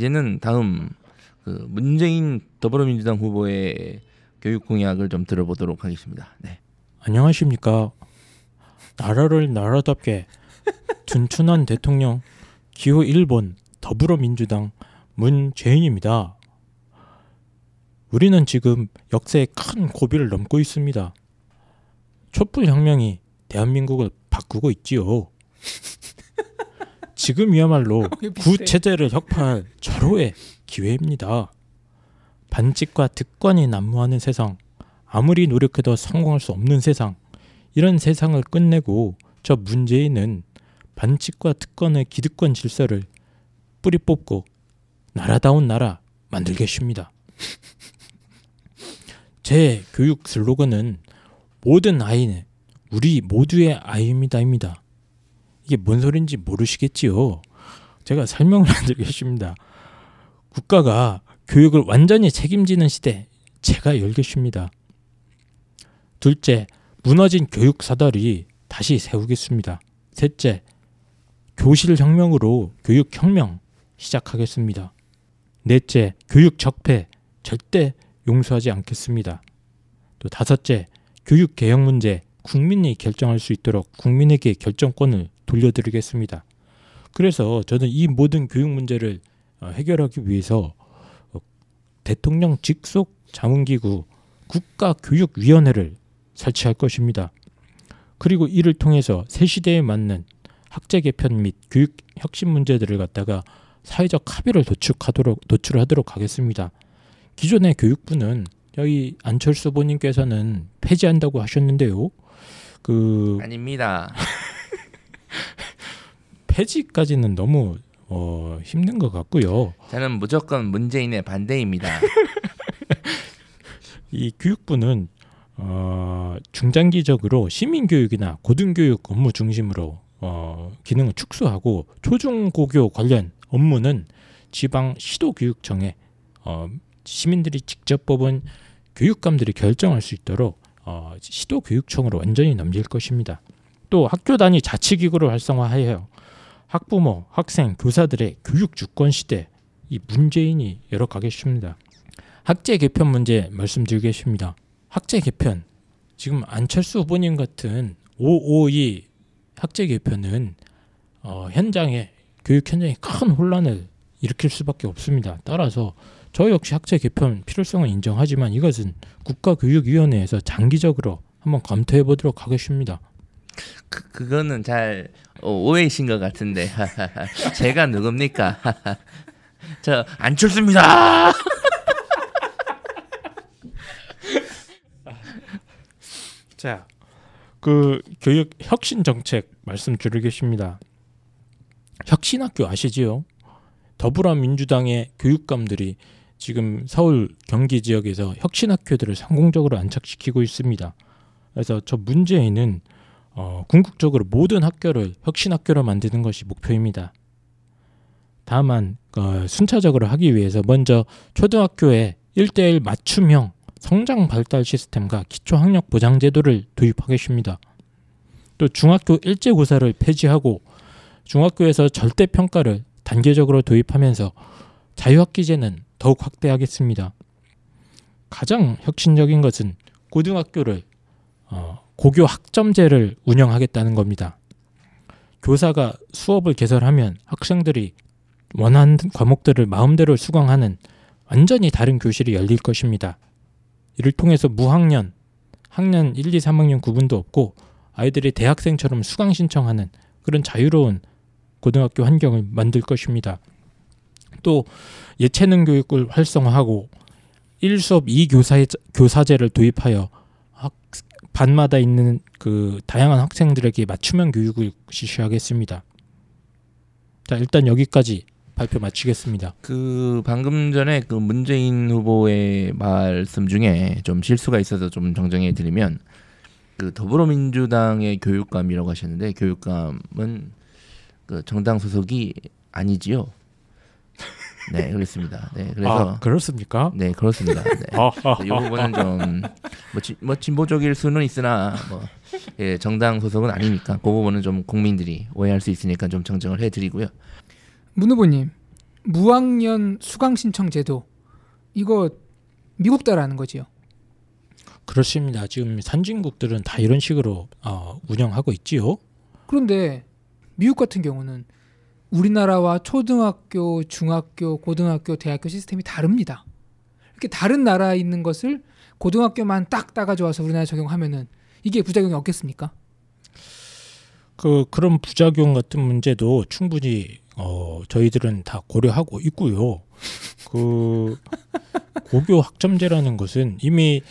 이제는 다음 그 문재인 더불어민주당 후보의 교육 공약을 좀 들어보도록 하겠습니다. 네. 안녕하십니까. 나라를 나라답게 둔춘한 대통령 기호 1번 더불어민주당 문재인입니다. 우리는 지금 역사의 큰 고비를 넘고 있습니다. 촛불 혁명이 대한민국을 바꾸고 있지요. 지금이야말로 구체제를 혁파할 절호의 기회입니다. 반칙과 특권이 난무하는 세상, 아무리 노력해도 성공할 수 없는 세상, 이런 세상을 끝내고 저 문재인은 반칙과 특권의 기득권 질서를 뿌리 뽑고 나라다운 나라 만들겠습니다. 제 교육 슬로건은 모든 아이는 우리 모두의 아이입니다입니다. 이게 뭔 소린지 모르시겠지요? 제가 설명을 해드리겠습니다. 국가가 교육을 완전히 책임지는 시대 제가 열겠습니다. 둘째, 무너진 교육 사다리 다시 세우겠습니다. 셋째, 교실 혁명으로 교육 혁명 시작하겠습니다. 넷째, 교육 적폐 절대 용서하지 않겠습니다. 또 다섯째, 교육 개혁 문제 국민이 결정할 수 있도록 국민에게 결정권을 돌려드리겠습니다. 그래서 저는 이 모든 교육 문제를 어, 해결하기 위해서 어, 대통령 직속 자문기구 국가교육위원회를 설치할 것입니다. 그리고 이를 통해서 새 시대에 맞는 학제 개편 및 교육 혁신 문제들을 갖다가 사회적 합의를 도출하도록 도출하도록 하겠습니다. 기존의 교육부는 여기 안철수 후보님께서는 폐지한다고 하셨는데요. 그 아닙니다. 폐지까지는 너무 어, 힘든 것 같고요. 저는 무조건 문재인의 반대입니다. 이 교육부는 어, 중장기적으로 시민교육이나 고등교육 업무 중심으로 어, 기능을 축소하고 초중고교 관련 업무는 지방 시도교육청에 어, 시민들이 직접 뽑은 교육감들이 결정할 수 있도록 어, 시도교육청으로 완전히 넘길 것입니다. 또 학교 단위 자치기구를 활성화하여 학부모, 학생, 교사들의 교육 주권 시대 이 문재인이 열어가겠습니다. 학제 개편 문제 말씀드리겠습니다. 학제 개편 지금 안철수 후보님 같은 552 학제 개편은 어, 현장에 교육 현장에 큰 혼란을 일으킬 수밖에 없습니다. 따라서 저 역시 학제 개편 필요성을 인정하지만 이것은 국가교육위원회에서 장기적으로 한번 검토해 보도록 하겠습니다. 그, 그거는 잘 어, 오해이신 것 같은데 제가 누굽니까? 저 안철수입니다. 자, 그 교육 혁신 정책 말씀 드리겠습니다. 혁신학교 아시지요? 더불어민주당의 교육감들이 지금 서울 경기 지역에서 혁신학교들을 성공적으로 안착시키고 있습니다. 그래서 저 문제에는 어, 궁극적으로 모든 학교를 혁신 학교로 만드는 것이 목표입니다. 다만 어, 순차적으로 하기 위해서 먼저 초등학교에 1대1 맞춤형 성장 발달 시스템과 기초학력 보장 제도를 도입하겠습니다. 또 중학교 일제고사를 폐지하고 중학교에서 절대 평가를 단계적으로 도입하면서 자유학기제는 더욱 확대하겠습니다. 가장 혁신적인 것은 고등학교를 어, 고교 학점제를 운영하겠다는 겁니다. 교사가 수업을 개설하면 학생들이 원하는 과목들을 마음대로 수강하는 완전히 다른 교실이 열릴 것입니다. 이를 통해서 무학년, 학년 1, 2, 3학년 구분도 없고 아이들이 대학생처럼 수강 신청하는 그런 자유로운 고등학교 환경을 만들 것입니다. 또 예체능 교육을 활성화하고 1수업 2교사 교사제를 도입하여 학, 반마다 있는 그 다양한 학생들에게 맞춤형 교육을 실시하겠습니다. 자, 일단 여기까지 발표 마치겠습니다. 그 방금 전에 그 문재인 후보의 말씀 중에 좀 실수가 있어서 좀 정정해 드리면 그 더불어민주당의 교육감이라고 하셨는데 교육감은 그 정당 소속이 아니지요. 네, 그렇습니다. 네, 그래서 아, 그렇습니까? 네, 그렇습니다. 네. 이 부분은 좀뭐 뭐 진보적일 수는 있으나 뭐 예, 정당 소속은 아니니까 그 부분은 좀 국민들이 오해할 수 있으니까 좀 정정을 해드리고요. 문 후보님, 무학년 수강 신청 제도 이거 미국 따라하는 거지요. 그렇습니다. 지금 선진국들은 다 이런 식으로 어, 운영하고 있지요. 그런데 미국 같은 경우는 우리나라와 초등학교, 중학교, 고등학교, 대학교 시스템이 다릅니다. 이렇게 다른 나라에 있는 것을 고등학교만 딱 따가져 와서 우리나라에 적용하면은 이게 부작용이 없겠습니까? 그 그런 부작용 같은 문제도 충분히 어, 저희들은 다 고려하고 있고요. 그 고교 학점제라는 것은 이미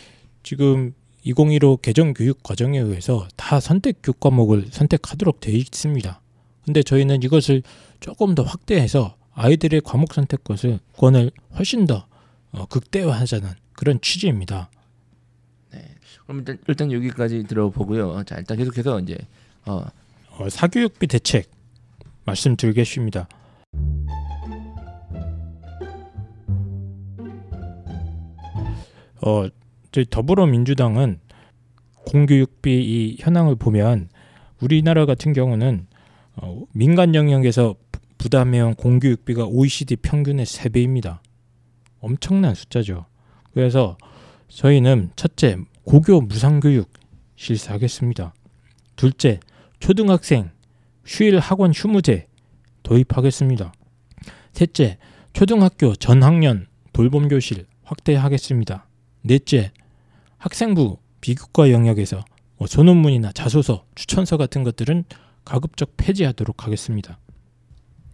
지금 2015 개정 교육 과정에 의해서 다 선택 교과목을 선택하도록 되어 있습니다. 근데 저희는 이것을 조금 더 확대해서 아이들의 과목 선택권을 훨씬 더 어, 극대화하자는 그런 취지입니다. 그럼 일단, 일단 여기까지 들어보고요. 자 일단 계속해서 이제 어, 어, 사교육비 대책 말씀드리겠습니다. 어, 저희 더불어민주당은 공교육비 이 현황을 보면 우리나라 같은 경우는 어, 민간 영역에서 부- 부담해온 공교육비가 OECD 평균의 3배입니다. 엄청난 숫자죠. 그래서 저희는 첫째 고교 무상교육 실시하겠습니다. 둘째 초등학생 휴일 학원 휴무제 도입하겠습니다. 셋째 초등학교 전학년 돌봄 교실 확대하겠습니다. 넷째 학생부 비교과 영역에서 뭐 소논문이나 자소서, 추천서 같은 것들은 가급적 폐지하도록 하겠습니다.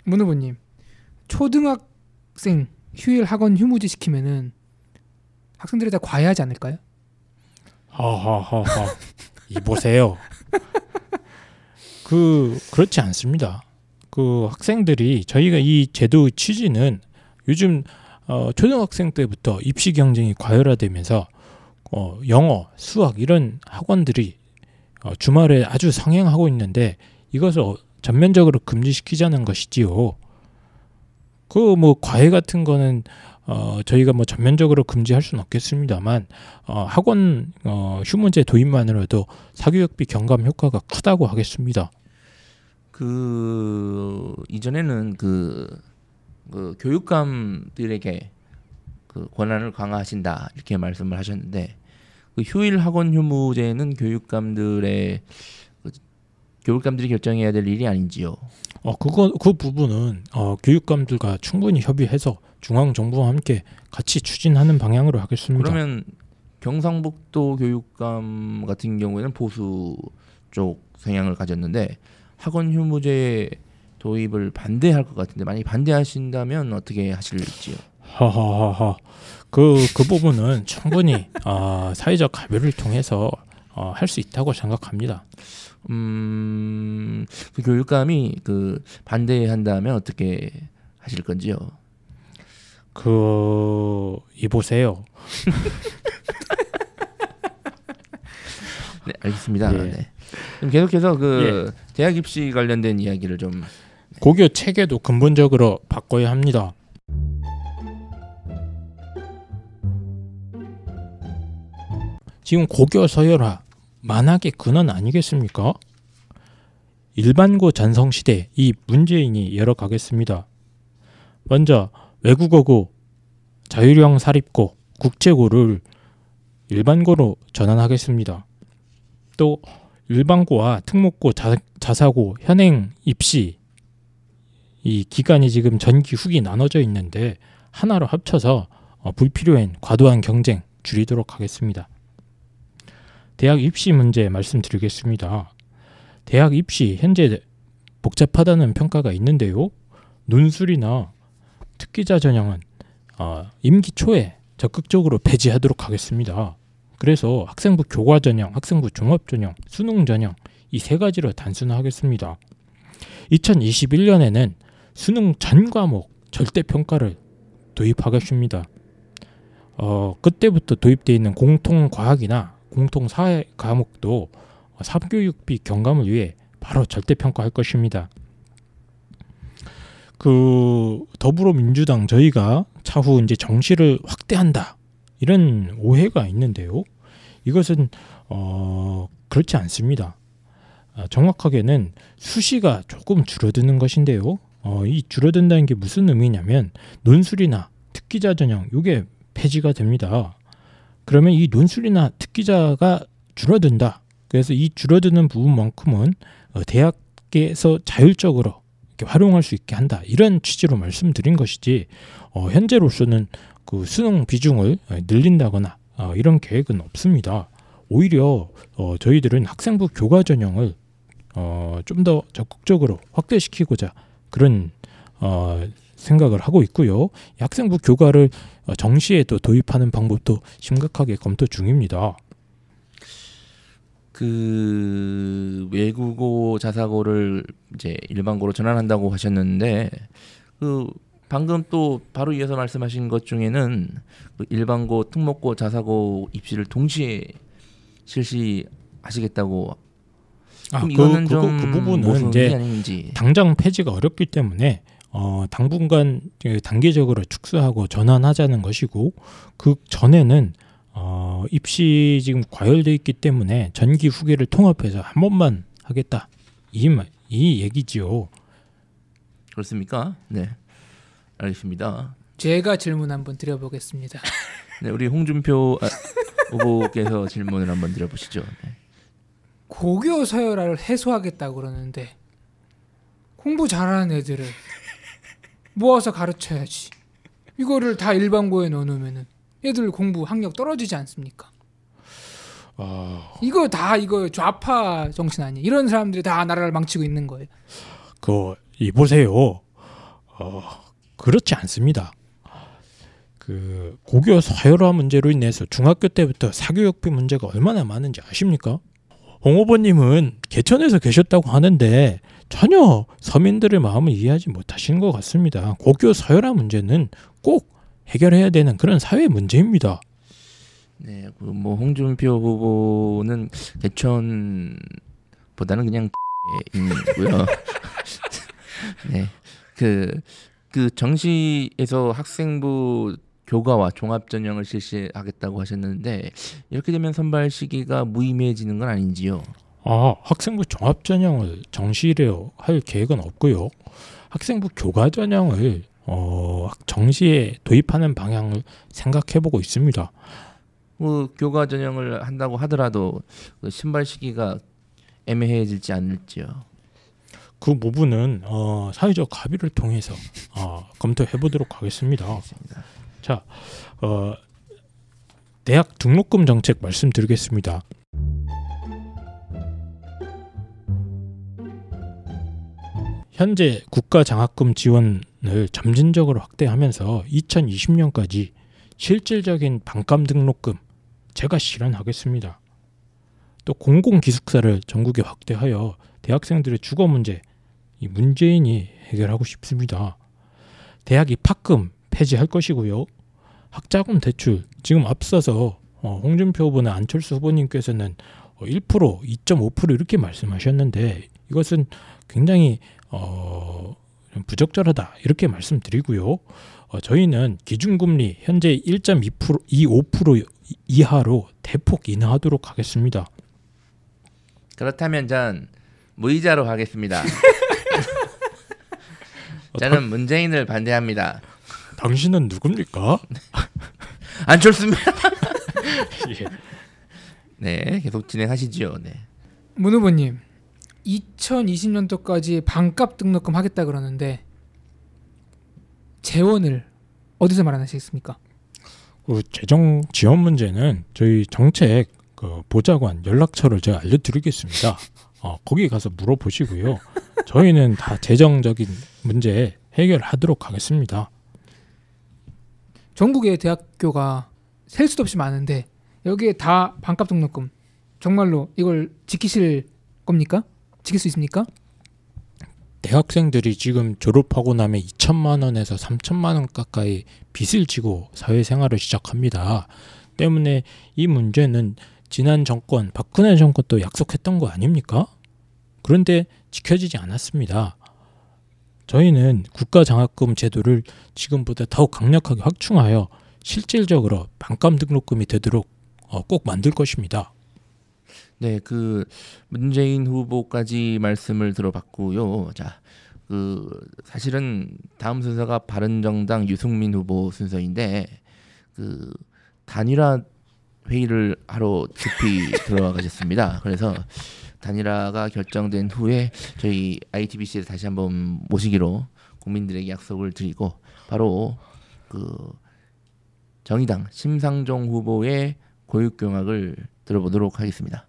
문 후보님, 초등학생 휴일 학원 휴무지 시키면은 학생들이 다 과외하지 않을까요? 하하하하 이 보세요. 그 그렇지 않습니다. 그 학생들이 저희가 이 제도의 취지는 요즘 어, 초등학생 때부터 입시 경쟁이 과열화되면서 어, 영어, 수학 이런 학원들이 어, 주말에 아주 상행하고 있는데 이것을 어, 전면적으로 금지시키자는 것이지요. 그 뭐 과외 같은 거는 어, 저희가 뭐 전면적으로 금지할 수는 없겠습니다만 어, 학원 어, 휴문제 도입만으로도 사교육비 경감 효과가 크다고 하겠습니다. 그 이전에는 그, 그 교육감들에게 그 권한을 강화하신다 이렇게 말씀을 하셨는데 그 휴일 학원 휴무제는 교육감들의 그 교육감들이 결정해야 될 일이 아닌지요. 어 그거 그 부분은 어, 교육감들과 충분히 협의해서 중앙 정부와 함께 같이 추진하는 방향으로 하겠습니다. 그러면 경상북도 교육감 같은 경우에는 보수 쪽 성향을 가졌는데 학원 휴무제 도입을 반대할 것 같은데 만약 반대하신다면 어떻게 하실지요? 하하하하 그그 부분은 충분히 어, 사회적 합의를 통해서 어, 할 수 있다고 생각합니다. 음, 그 교육감이 그 반대한다면 어떻게 하실 건지요? 그 이보세요. 네, 알겠습니다. 예. 네. 그럼 계속해서 그 대학 입시 관련된 이야기를 좀 고교 체계도 근본적으로 바꿔야 합니다. 지금 고교 서열화 만학의 근원 아니겠습니까? 일반고 전성 시대 이 문재인이 열어가겠습니다. 먼저 외국어고, 자율형 사립고, 국제고를 일반고로 전환하겠습니다. 또 일반고와 특목고, 자, 자사고, 현행 입시 이 기간이 지금 전기 후기 나눠져 있는데 하나로 합쳐서 어, 불필요한 과도한 경쟁 줄이도록 하겠습니다. 대학 입시 문제 말씀드리겠습니다. 대학 입시 현재 복잡하다는 평가가 있는데요. 논술이나 특기자 전형은 어, 임기 초에 적극적으로 폐지하도록 하겠습니다. 그래서 학생부 교과 전형, 학생부 종합 전형, 수능 전형 이 세 가지로 단순화하겠습니다. 2021년에는 수능 전 과목 절대 평가를 도입하겠습니다. 어, 그때부터 도입되어 있는 공통 과학이나 공통 사회 과목도 사교육비 경감을 위해 바로 절대 평가할 것입니다. 그 더불어민주당 저희가 차후 이제 정시를 확대한다 이런 오해가 있는데요. 이것은 어, 그렇지 않습니다. 아, 정확하게는 수시가 조금 줄어드는 것인데요. 어, 이 줄어든다는 게 무슨 의미냐면 논술이나 특기자 전형 요게 폐지가 됩니다. 그러면 이 논술이나 특기자가 줄어든다. 그래서 이 줄어드는 부분만큼은 어, 대학에서 자율적으로 활용할 수 있게 한다. 이런 취지로 말씀드린 것이지 어, 현재로서는 그 수능 비중을 어, 늘린다거나 어, 이런 계획은 없습니다. 오히려 어, 저희들은 학생부 교과 전형을 어, 좀 더 적극적으로 확대시키고자 그런 어, 생각을 하고 있고요. 이 학생부 교과를 어, 정시에 또 도입하는 방법도 심각하게 검토 중입니다. 그 외국어 자사고를 이제 일반고로 전환한다고 하셨는데 그 방금 또 바로 이어서 말씀하신 것 중에는 그 일반고, 특목고, 자사고 입시를 동시에 실시하시겠다고 아, 그, 좀그 부분은 이제 아닌지 당장 폐지가 어렵기 때문에 어, 당분간 그 단계적으로 축소하고 전환하자는 것이고 그 전에는 어, 입시 지금 과열돼 있기 때문에 전기 후기를 통합해서 한 번만 하겠다 이, 말- 이 얘기지요. 그렇습니까? 네, 알겠습니다. 제가 질문 한번 드려보겠습니다. 네, 우리 홍준표 아, 후보께서 질문을 한번 드려보시죠. 네. 고교 서열화를 해소하겠다고 그러는데 공부 잘하는 애들을 모아서 가르쳐야지. 이거를 다 일반고에 넣어놓으면은 애들 공부 학력 떨어지지 않습니까? 어, 이거 다 이거 좌파 정신 아니에요. 이런 사람들이 다 나라를 망치고 있는 거예요. 그 이 보세요. 어, 그렇지 않습니다. 그 고교 서열화 문제로 인해서 중학교 때부터 사교육비 문제가 얼마나 많은지 아십니까? 홍 후보님은 개천에서 계셨다고 하는데 전혀 서민들의 마음을 이해하지 못하시는 것 같습니다. 고교 서열화 문제는 꼭 해결해야 되는 그런 사회 문제입니다. 네, 그뭐 홍준표 후보는 개천보다는 그냥 인고요. 네, 그, 그 정시에서 학생부 교과와 종합 전형을 실시하겠다고 하셨는데 이렇게 되면 선발 시기가 무의미해지는 건 아닌지요? 아, 학생부 종합 전형을 정시에 할 계획은 없고요. 학생부 교과 전형을 어, 정시에 도입하는 방향을 생각해 보고 있습니다. 뭐 교과 전형을 한다고 하더라도 그 신발 시기가 애매해질지 않을지요? 그 부분은 어, 사회적 합의를 통해서 어, 검토해 보도록 하겠습니다. 알겠습니다. 자, 어, 대학 등록금 정책 말씀드리겠습니다. 현재 국가 장학금 지원을 점진적으로 확대하면서 2020년까지 실질적인 반감 등록금 제가 실현하겠습니다. 또 공공 기숙사를 전국에 확대하여 대학생들의 주거 문제 이 문재인이 해결하고 싶습니다. 대학 입학금 폐지할 것이고요. 학자금 대출 지금 앞서서 어, 홍준표 후보나 안철수 후보님께서는 어, 1% 2.5% 이렇게 말씀하셨는데 이것은 굉장히 어, 좀 부적절하다 이렇게 말씀드리고요. 어, 저희는 기준금리 현재 1.2% 25% 이하로 대폭 인하하도록 하겠습니다. 그렇다면 전 무이자로 하겠습니다. 저는 문재인을 반대합니다. 당신은 누굽니까? 안철수입니다. 예. 네, 계속 진행하시지요. 네. 문 후보님, 2020년도까지 반값 등록금 하겠다 그러는데 재원을 어디서 마련하시겠습니까? 그 재정 지원 문제는 저희 정책 그 보좌관 연락처를 제가 알려드리겠습니다. 어, 거기 가서 물어보시고요. 저희는 다 재정적인 문제 해결하도록 하겠습니다. 전국의 대학교가 셀 수도 없이 많은데 여기에 다 반값 등록금 정말로 이걸 지키실 겁니까? 지킬 수 있습니까? 대학생들이 지금 졸업하고 나면 2천만 원에서 3천만 원 가까이 빚을 지고 사회생활을 시작합니다. 때문에 이 문제는 지난 정권 박근혜 정권도 약속했던 거 아닙니까? 그런데 지켜지지 않았습니다. 저희는 국가 장학금 제도를 지금보다 더욱 강력하게 확충하여 실질적으로 반감 등록금이 되도록 어, 꼭 만들 것입니다. 네, 그 문재인 후보까지 말씀을 들어봤고요. 자, 그 사실은 다음 순서가 바른정당 유승민 후보 순서인데 그 단일화 회의를 하러 급히 들어가셨습니다. 그래서 단일화가 결정된 후에 저희 ITBC에서 다시 한번 모시기로 국민들에게 약속을 드리고 바로 그 정의당 심상정 후보의 고육경악을 들어보도록 하겠습니다.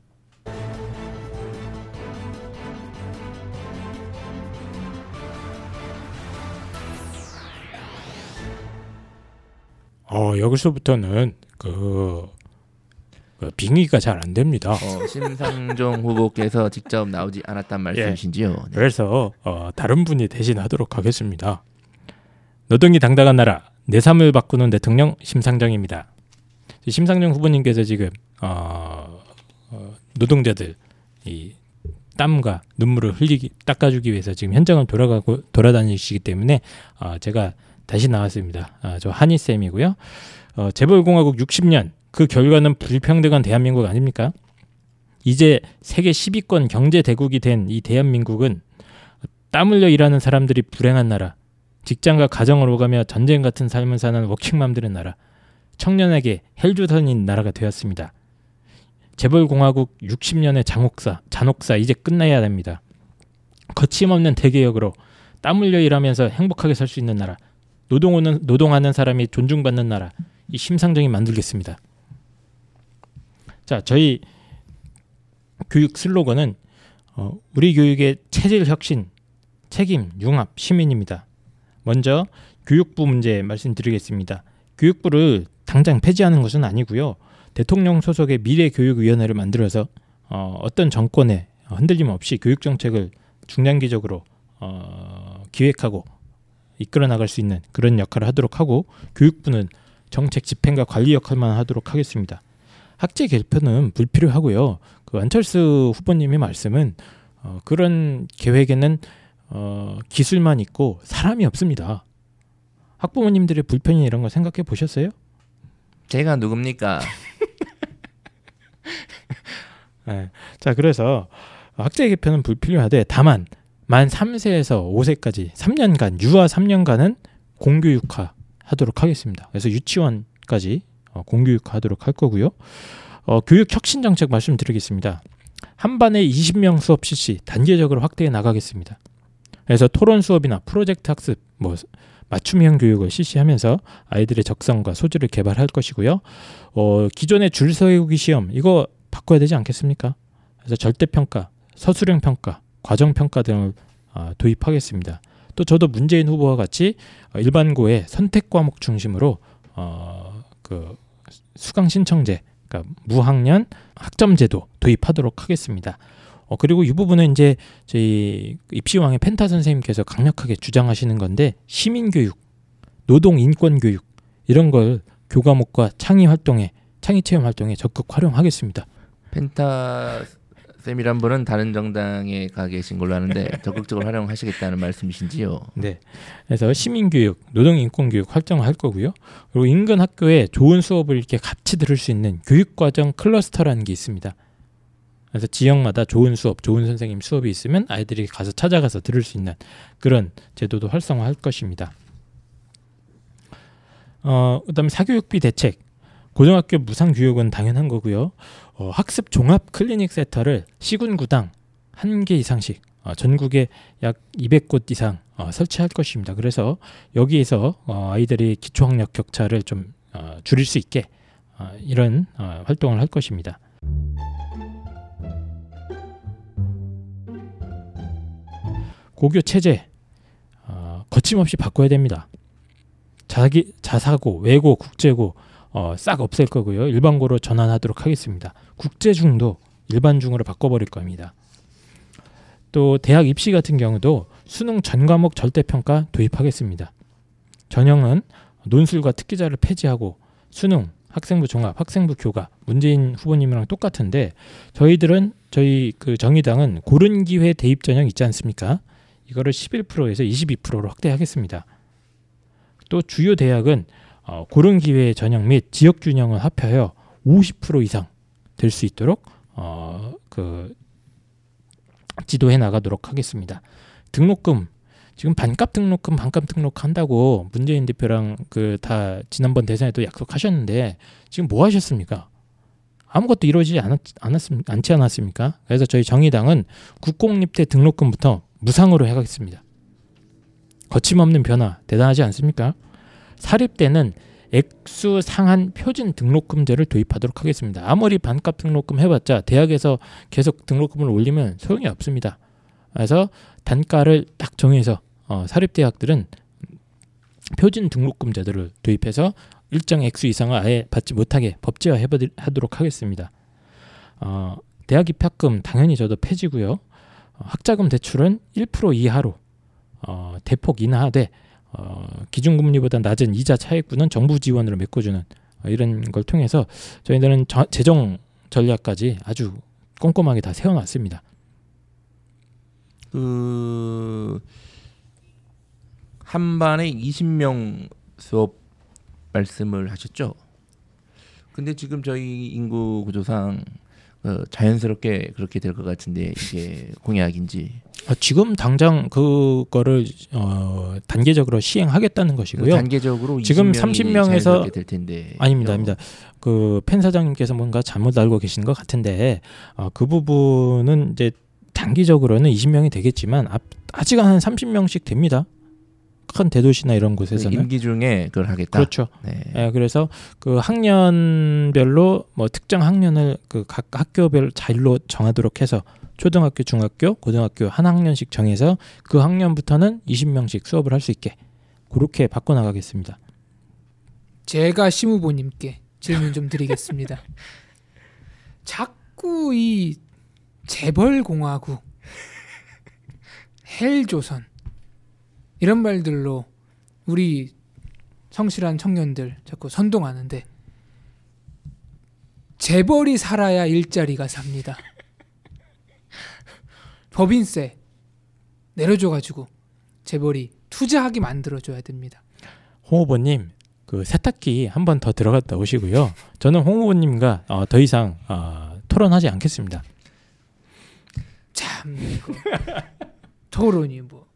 어, 여기서부터는 그, 그 빙의가 잘 안 됩니다. 어, 심상정 후보께서 직접 나오지 않았단 말씀이신지요? 네. 그래서 어, 다른 분이 대신하도록 하겠습니다. 노동이 당당한 나라 내 삶을 바꾸는 대통령 심상정입니다. 심상정 후보님께서 지금 어, 어, 노동자들 이 땀과 눈물을 흘리기 닦아주기 위해서 지금 현장을 돌아가고 돌아다니시기 때문에 어, 제가 다시 나왔습니다. 아, 저 한희 쌤이고요. 어, 재벌공화국 60년 그 결과는 불평등한 대한민국 아닙니까? 이제 세계 10위권 경제 대국이 된 이 대한민국은 땀 흘려 일하는 사람들이 불행한 나라, 직장과 가정을 오가며 전쟁 같은 삶을 사는 워킹맘들의 나라, 청년에게 헬조선인 나라가 되었습니다. 재벌공화국 60년의 장옥사, 잔혹사 이제 끝나야 됩니다. 거침없는 대개혁으로 땀 흘려 일하면서 행복하게 살 수 있는 나라, 노동하는 노동하는 사람이 존중받는 나라, 이 심상정이 만들겠습니다. 자, 저희 교육 슬로건은 어, 우리 교육의 체질 혁신, 책임, 융합, 시민입니다. 먼저 교육부 문제 말씀드리겠습니다. 교육부를 당장 폐지하는 것은 아니고요. 대통령 소속의 미래교육위원회를 만들어서 어, 어떤 정권에 흔들림 없이 교육 정책을 중장기적으로 어, 기획하고 이끌어 나갈 수 있는 그런 역할을 하도록 하고 교육부는 정책 집행과 관리 역할만 하도록 하겠습니다. 학제 개편은 불필요하고요. 그 안철수 후보님의 말씀은 어, 그런 계획에는 어, 기술만 있고 사람이 없습니다. 학부모님들의 불편이 이런 거 생각해 보셨어요? 제가 누굽니까? 네. 자 그래서 학제 개편은 불필요하되 다만 만 3세에서 5세까지 3년간 유아 3년간은 공교육화 하도록 하겠습니다. 그래서 유치원까지 어, 공교육화 하도록 할 거고요. 어, 교육 혁신 정책 말씀드리겠습니다. 한 반에 20명 수업 실시 단계적으로 확대해 나가겠습니다. 그래서 토론 수업이나 프로젝트 학습, 뭐 맞춤형 교육을 실시하면서 아이들의 적성과 소질을 개발할 것이고요. 어, 기존의 줄 세우기 시험 이거 바꿔야 되지 않겠습니까? 그래서 절대 평가, 서술형 평가, 과정 평가 등을 어, 도입하겠습니다. 또 저도 문재인 후보와 같이 일반고의 선택 과목 중심으로 어, 그 수강 신청제, 그러니까 무학년 학점 제도 도입하도록 하겠습니다. 어, 그리고 이 부분은 이제 저희 입시왕의 펜타 선생님께서 강력하게 주장하시는 건데 시민 교육, 노동 인권 교육 이런 걸 교과목과 창의 활동에 창의 체험 활동에 적극 활용하겠습니다. 펜타 쌤이란 분은 다른 정당에 가 계신 걸로 아는데 적극적으로 활용하시겠다는 말씀이신지요? 네. 그래서 시민교육, 노동인권교육 활동할 거고요. 그리고 인근 학교에 좋은 수업을 이렇게 같이 들을 수 있는 교육과정 클러스터라는 게 있습니다. 그래서 지역마다 좋은 수업, 좋은 선생님 수업이 있으면 아이들이 가서 찾아가서 들을 수 있는 그런 제도도 활성화할 것입니다. 어, 그다음에 사교육비 대책. 고등학교 무상 교육은 당연한 거고요. 어, 학습 종합 클리닉 센터를 시군 구당 한 개 이상씩 어, 전국에 약 200곳 이상 어, 설치할 것입니다. 그래서 여기에서 어, 아이들이 기초학력 격차를 좀 어, 줄일 수 있게 어, 이런 어, 활동을 할 것입니다. 고교 체제 어, 거침없이 바꿔야 됩니다. 자기 자사고, 외고, 국제고 어, 싹 없앨 거고요. 일반고로 전환하도록 하겠습니다. 국제중도 일반중으로 바꿔버릴 겁니다. 또 대학 입시 같은 경우도 수능 전 과목 절대평가 도입하겠습니다. 전형은 논술과 특기자를 폐지하고 수능, 학생부 종합, 학생부 교과 문재인 후보님이랑 똑같은데 저희들은 저희 그 정의당은 고른 기회 대입 전형 있지 않습니까? 이거를 11%에서 22%로 확대하겠습니다. 또 주요 대학은 어, 고른 기회 전형 및 지역 균형을 합하여 50% 이상 될 수 있도록 어, 그 지도해 나가도록 하겠습니다. 등록금 지금 반값 등록금 반값 등록 한다고 문재인 대표랑 그 다 지난번 대선에도 약속하셨는데 지금 뭐 하셨습니까? 아무것도 이루어지지 않았, 않았습, 않지 않았습니까? 그래서 저희 정의당은 국공립대 등록금부터 무상으로 해가겠습니다. 거침없는 변화 대단하지 않습니까? 사립대는 액수 상한 표준 등록금제를 도입하도록 하겠습니다. 아무리 반값 등록금 해봤자 대학에서 계속 등록금을 올리면 소용이 없습니다. 그래서 단가를 딱 정해서 어, 사립대학들은 표준 등록금 제도를 도입해서 일정 액수 이상을 아예 받지 못하게 법제화하도록 하겠습니다. 어, 대학 입학금 당연히 저도 폐지고요. 어, 학자금 대출은 1% 이하로 어, 대폭 인하되 어, 기준금리보다 낮은 이자 차익분은 정부 지원으로 메꿔주는 어, 이런 걸 통해서 저희들은 저, 재정 전략까지 아주 꼼꼼하게 다 세워놨습니다. 그 한반에 20명 수업 말씀을 하셨죠. 근데 지금 저희 인구 구조상 어, 자연스럽게 그렇게 될 것 같은데 이게 공약인지 어, 지금 당장 그거를 어, 단계적으로 시행하겠다는 것이고요. 단계적으로 지금 20명이 30명에서 자연스럽게 될 텐데 아닙니다, 아닙니다. 그 펜 사장님께서 뭔가 잘못 알고 계신 것 같은데 어, 그 부분은 이제 단기적으로는 20명이 되겠지만 앞, 아직 한 30명씩 됩니다. 큰 대도시나 이런 그 곳에서는 임기 중에 그걸 하겠다. 그렇죠. 네. 예, 그래서 그 학년별로 뭐 특정 학년을 그 각 학교별 자율로 정하도록 해서 초등학교, 중학교, 고등학교 한 학년씩 정해서 그 학년부터는 20명씩 수업을 할 수 있게 그렇게 바꿔 나가겠습니다. 제가 심 후보님께 질문 좀 드리겠습니다. 자꾸 이 재벌 공화국, 헬조선 이런 말들로 우리 성실한 청년들 자꾸 선동하는데 재벌이 살아야 일자리가 삽니다. 법인세 내려줘가지고 재벌이 투자하게 만들어줘야 됩니다. 홍 후보님 그 세탁기 한 번 더 들어갔다 오시고요. 저는 홍 후보님과 어, 더 이상 어, 토론하지 않겠습니다. 참 이거 토론이 뭐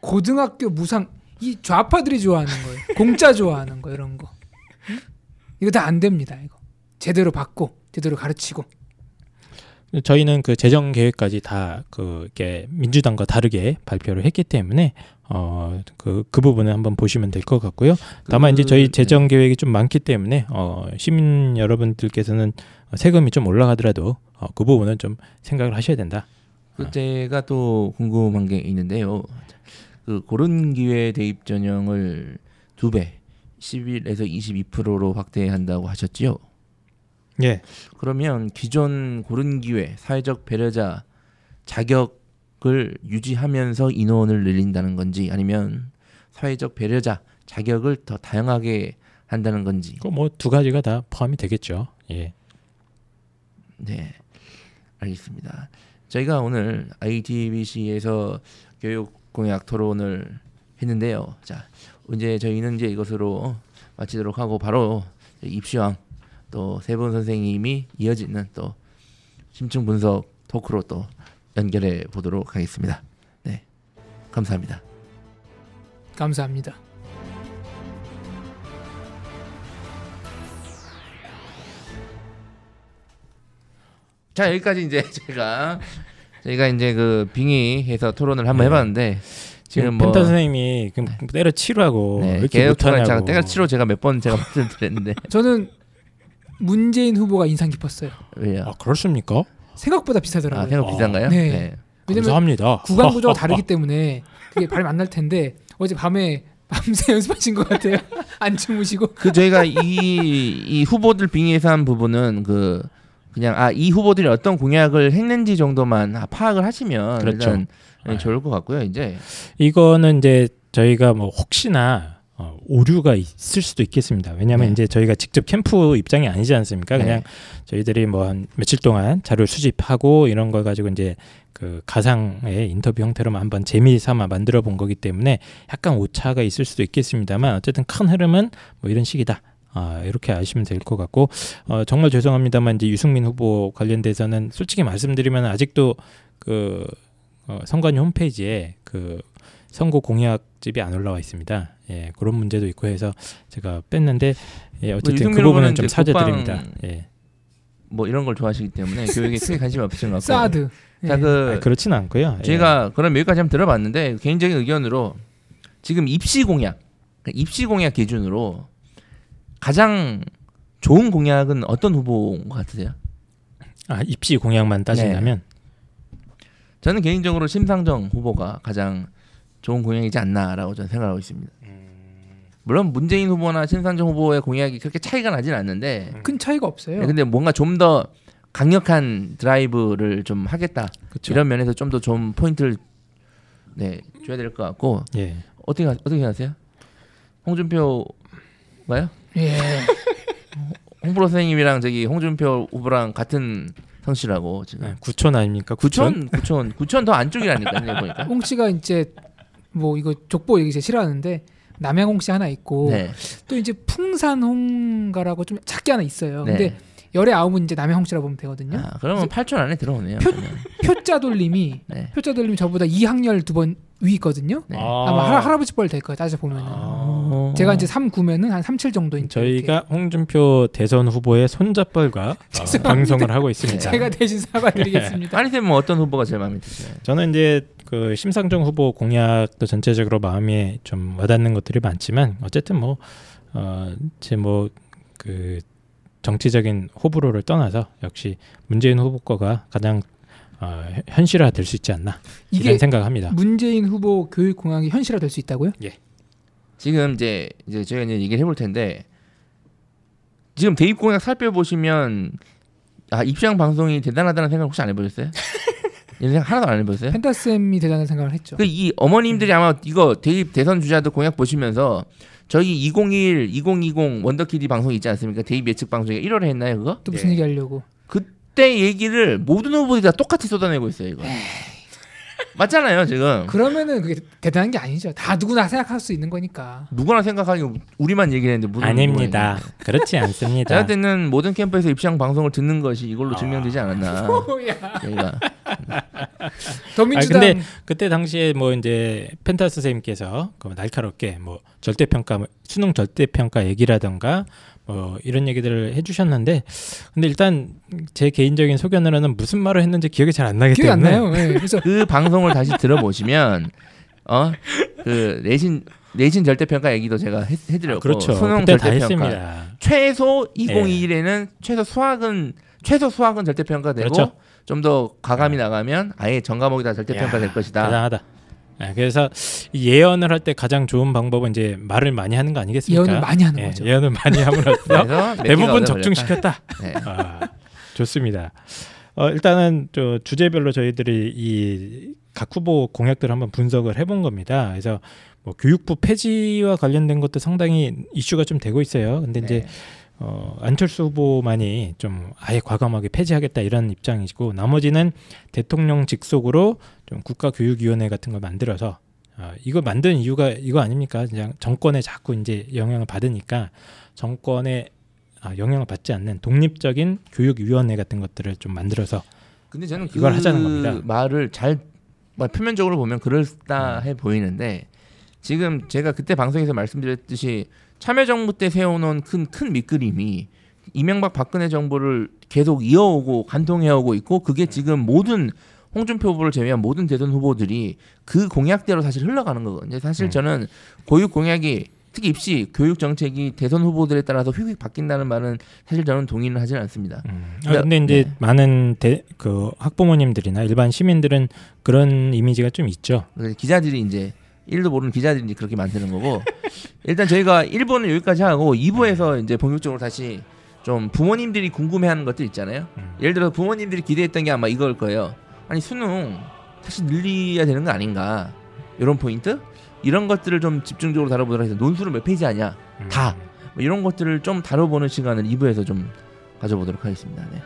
고등학교 무상 이 좌파들이 좋아하는 거예요. 공짜 좋아하는 거 이런 거. 응? 이거 다 안 됩니다. 이거 제대로 받고 제대로 가르치고 저희는 그 재정 계획까지 다그 이렇게 민주당과 다르게 발표를 했기 때문에 어그그 그 부분은 한번 보시면 될 것 같고요. 다만 이제 저희 그- 재정 계획이 좀 많기 때문에 어 시민 여러분들께서는 세금이 좀 올라가더라도 어, 그 부분은 좀 생각을 하셔야 된다. 그 제가 또 궁금한 게 있는데요. 그 고른 기회 대입 전형을 두 배, 11에서 22%로 확대한다고 하셨지요. 예. 그러면 기존 고른 기회 사회적 배려자 자격을 유지하면서 인원을 늘린다는 건지 아니면 사회적 배려자 자격을 더 다양하게 한다는 건지. 그뭐두 가지가 다 포함이 되겠죠. 예. 네, 알겠습니다. 저희가 오늘 ITBC에서 교육 공약 토론을 했는데요. 자, 이제 저희는 이제 이것으로 마치도록 하고 바로 입시왕 또 세 분 선생님이 이어지는 또 심층 분석 토크로 또 연결해 보도록 하겠습니다. 네, 감사합니다. 감사합니다. 자 여기까지 이제 제가 저희가 이제 그 빙의해서 토론을 한번 해봤는데 지금 뭐 펜타 선생님이 그럼 때려 치라고 네, 이렇게 개혁 토론 못하냐고. 제가 때가 치로 제가 몇 번 제가 말씀드렸는데 저는 문재인 후보가 인상 깊었어요. 왜요? 아 그렇습니까? 생각보다 비싸더라고요. 아 생각 어. 비싼가요? 네. 네. 왜냐면 감사합니다. 구간 구조가 다르기 때문에 그게 발음 안날 텐데 어제 밤에 밤새 연습하신 것 같아요. 안 주무시고. 그 저희가 이, 이 후보들 빙의해서 한 부분은 그 그냥 아 이 후보들이 어떤 공약을 했는지 정도만 아, 파악을 하시면 그렇죠. 일단 네. 좋을 것 같고요. 이제 이거는 이제 저희가 뭐 혹시나 어, 오류가 있을 수도 있겠습니다. 왜냐하면 네. 이제 저희가 직접 캠프 입장이 아니지 않습니까? 네. 그냥 저희들이 뭐 한 며칠 동안 자료를 수집하고 이런 걸 가지고 이제 그 가상의 인터뷰 형태로만 한번 재미삼아 만들어 본 거기 때문에 약간 오차가 있을 수도 있겠습니다만 어쨌든 큰 흐름은 뭐 이런 식이다. 아, 이렇게 아시면 될 것 같고 어, 정말 죄송합니다만 이제 유승민 후보 관련돼서는 솔직히 말씀드리면 아직도 그 어, 선관위 홈페이지에 그 선거 공약집이 안 올라와 있습니다. 예, 그런 문제도 있고 해서 제가 뺐는데 예, 어쨌든 그 유승민 부분은 후보는 좀 사죄드립니다. 예. 뭐 이런 걸 좋아하시기 때문에 교육에 크게 관심이 없으신 것 같고. 사드. 예. 자그 아니, 그렇지는 않고요. 예. 제가 그럼 여기까지 한번 들어봤는데 개인적인 의견으로 지금 입시 공약, 그러니까 입시 공약 기준으로 가장 좋은 공약은 어떤 후보인 것 같으세요? 아, 입시 공약만 따진다면 저는 개인적으로 심상정 후보가 가장 좋은 공약이지 않나라고 저는 생각하고 있습니다. 물론 문재인 후보나 심상정 후보의 공약이 그렇게 차이가 나진 않는데 큰 차이가 없어요. 네, 근데 뭔가 좀 더 강력한 드라이브를 좀 하겠다 그렇죠. 이런 면에서 좀더좀 포인트를 네 줘야 될 것 같고 예. 어떻게 하- 어떻게 하세요? 홍준표가요? 예. 홍프로 선생님이랑 저기 홍준표 후보랑 같은 성씨라고 지금 네, 구촌 아닙니까? 구촌? 구천 구천 더 안쪽이라니까요 보니까. 홍 씨가 이제 뭐 이거 족보 얘기 제일 싫어하는데 남양홍 씨 하나 있고 네. 또 이제 풍산홍가라고 좀 작게 하나 있어요. 네. 근데 열의 아홉은 이제 남양홍 씨라 보면 되거든요. 아, 그러면 8천 안에 들어오네요. 표-. 표자 돌림이 네. 표자 돌림이 저보다 2학년 두 번위 있거든요. 네. 아마 할, 할아 버지 뻘 될 거예요. 따져 보면은. 어. 제가 이제 3 9면은 한 37 정도인 저희가 홍준표 대선 후보의 손잡벌과 어, 방송을 하고 있습니다. 제가 대신 사과드리겠습니다. 빨리 되면 어떤 후보가 제일 마음에 드세요? 저는 이제 그 심상정 후보 공약도 전체적으로 마음에 좀 와닿는 것들이 많지만 어쨌든 뭐 어, 뭐제뭐그 정치적인 호불호를 떠나서 역시 문재인 후보 거가 가장 어, 현- 현실화 될 수 있지 않나 이게 이런 생각합니다. 문재인 후보 교육 공약이 현실화 될 수 있다고요? 지금 이제 이제 저희가 이제 얘기를 해볼 텐데 지금 대입 공약 살펴보시면 아 입시왕 방송이 대단하다는 생각 혹시 안 해보셨어요? 이런 생각 하나도 안 해보셨어요? 펜타쌤이 대단한 생각을 했죠. 그 이 어머님들이 아마 이거 대입 대선 주자들 공약 보시면서 저희 2021, 2020 원더키디 방송 있지 않습니까? 대입 예측 방송에 1월에 했나요 그거? 또 무슨 얘기 하려고? 그때 얘기를 모든 후보들이 다 똑같이 쏟아내고 있어요 이거. 맞잖아요 지금. 그러면은 그게 대단한 게 아니죠. 다 누구나 생각할 수 있는 거니까. 누구나 생각하기 우리만 얘기했는데 무슨 아닙니다. 그렇지 제가 않습니다. 볼 때는 모든 캠프에서 입시왕 방송을 듣는 것이 이걸로 증명되지 않았나. 뭐야? 저희가 더민주당 아, 근데 그때 당시에 뭐 이제 펜타스 선생님께서 그 날카롭게 뭐 절대 평가 수능 절대 평가 얘기라던가 뭐 이런 얘기들을 해주셨는데 근데 일단 제 개인적인 소견으로는 무슨 말을 했는지 기억이 잘 안 나기 기억이 안 때문에 나요. 예. 그래서 그 방송을 다시 들어보시면 어그 내신 내신 절대 평가 얘기도 제가 해, 해드렸고 그렇죠. 수능 그때 다 절대 평가 했습니다. 최소 2021에는 최소 수학은 최소 수학은 절대 평가되고 그렇죠. 좀더 가감이 나가면 아예 전 과목이 다 절대 야, 평가될 것이다. 대단하다. 네, 그래서 이 예언을 할 때 가장 좋은 방법은 이제 말을 많이 하는 거 아니겠습니까? 예언을 많이 하는 예, 거죠. 예언을 많이 함으로써 대부분. 적중시켰다. 네. 아, 좋습니다. 어, 일단은 저 주제별로 저희들이 이 각 후보 공약들을 한번 분석을 해본 겁니다. 그래서 뭐 교육부 폐지와 관련된 것도 상당히 이슈가 좀 되고 있어요. 근데 이제 네. 어, 안철수 후보만이 좀 아예 과감하게 폐지하겠다 이런 입장이고 나머지는 대통령 직속으로 좀 국가교육위원회 같은 걸 만들어서 아, 이거 만든 이유가 이거 아닙니까? 그냥 정권에 자꾸 이제 영향을 받으니까 정권에 아, 영향을 받지 않는 독립적인 교육위원회 같은 것들을 좀 만들어서 근데 저는 그 이걸 하자는 겁니다. 말을 잘뭐 표면적으로 보면 그럴싸해 보이는데 지금 제가 그때 방송에서 말씀드렸듯이 참여정부 때 세워놓은 큰 큰 밑그림이 이명박 박근혜 정부를 계속 이어오고 관통해오고 있고 그게 지금 모든 홍준표 후보를 제외한 모든 대선 후보들이 그 공약대로 사실 흘러가는 거거든요. 사실 음. 저는 교육 공약이 특히 입시 교육 정책이 대선 후보들에 따라서 휙휙 바뀐다는 말은 사실 저는 동의는 하지는 않습니다. 음. 아, 근데 이제 네. 많은 대, 그 학부모님들이나 일반 시민들은 그런 이미지가 좀 있죠. 그래서 기자들이 이제 일도 모르는 기자들이 그렇게 만드는 거고 일단 저희가 1부는 여기까지 하고 2부에서 이제 본격적으로 다시 좀 부모님들이 궁금해하는 것들 있잖아요. 음. 예를 들어 부모님들이 기대했던 게 아마 이걸 거예요. 아니 수능 사실 늘려야 되는 거 아닌가? 이런 포인트 이런 것들을 좀 집중적으로 다뤄보도록 해서 논술은 몇 페이지 하냐? 음. 다. 뭐 이런 것들을 좀 다뤄보는 시간을 2부에서 좀 가져보도록 하겠습니다. 네.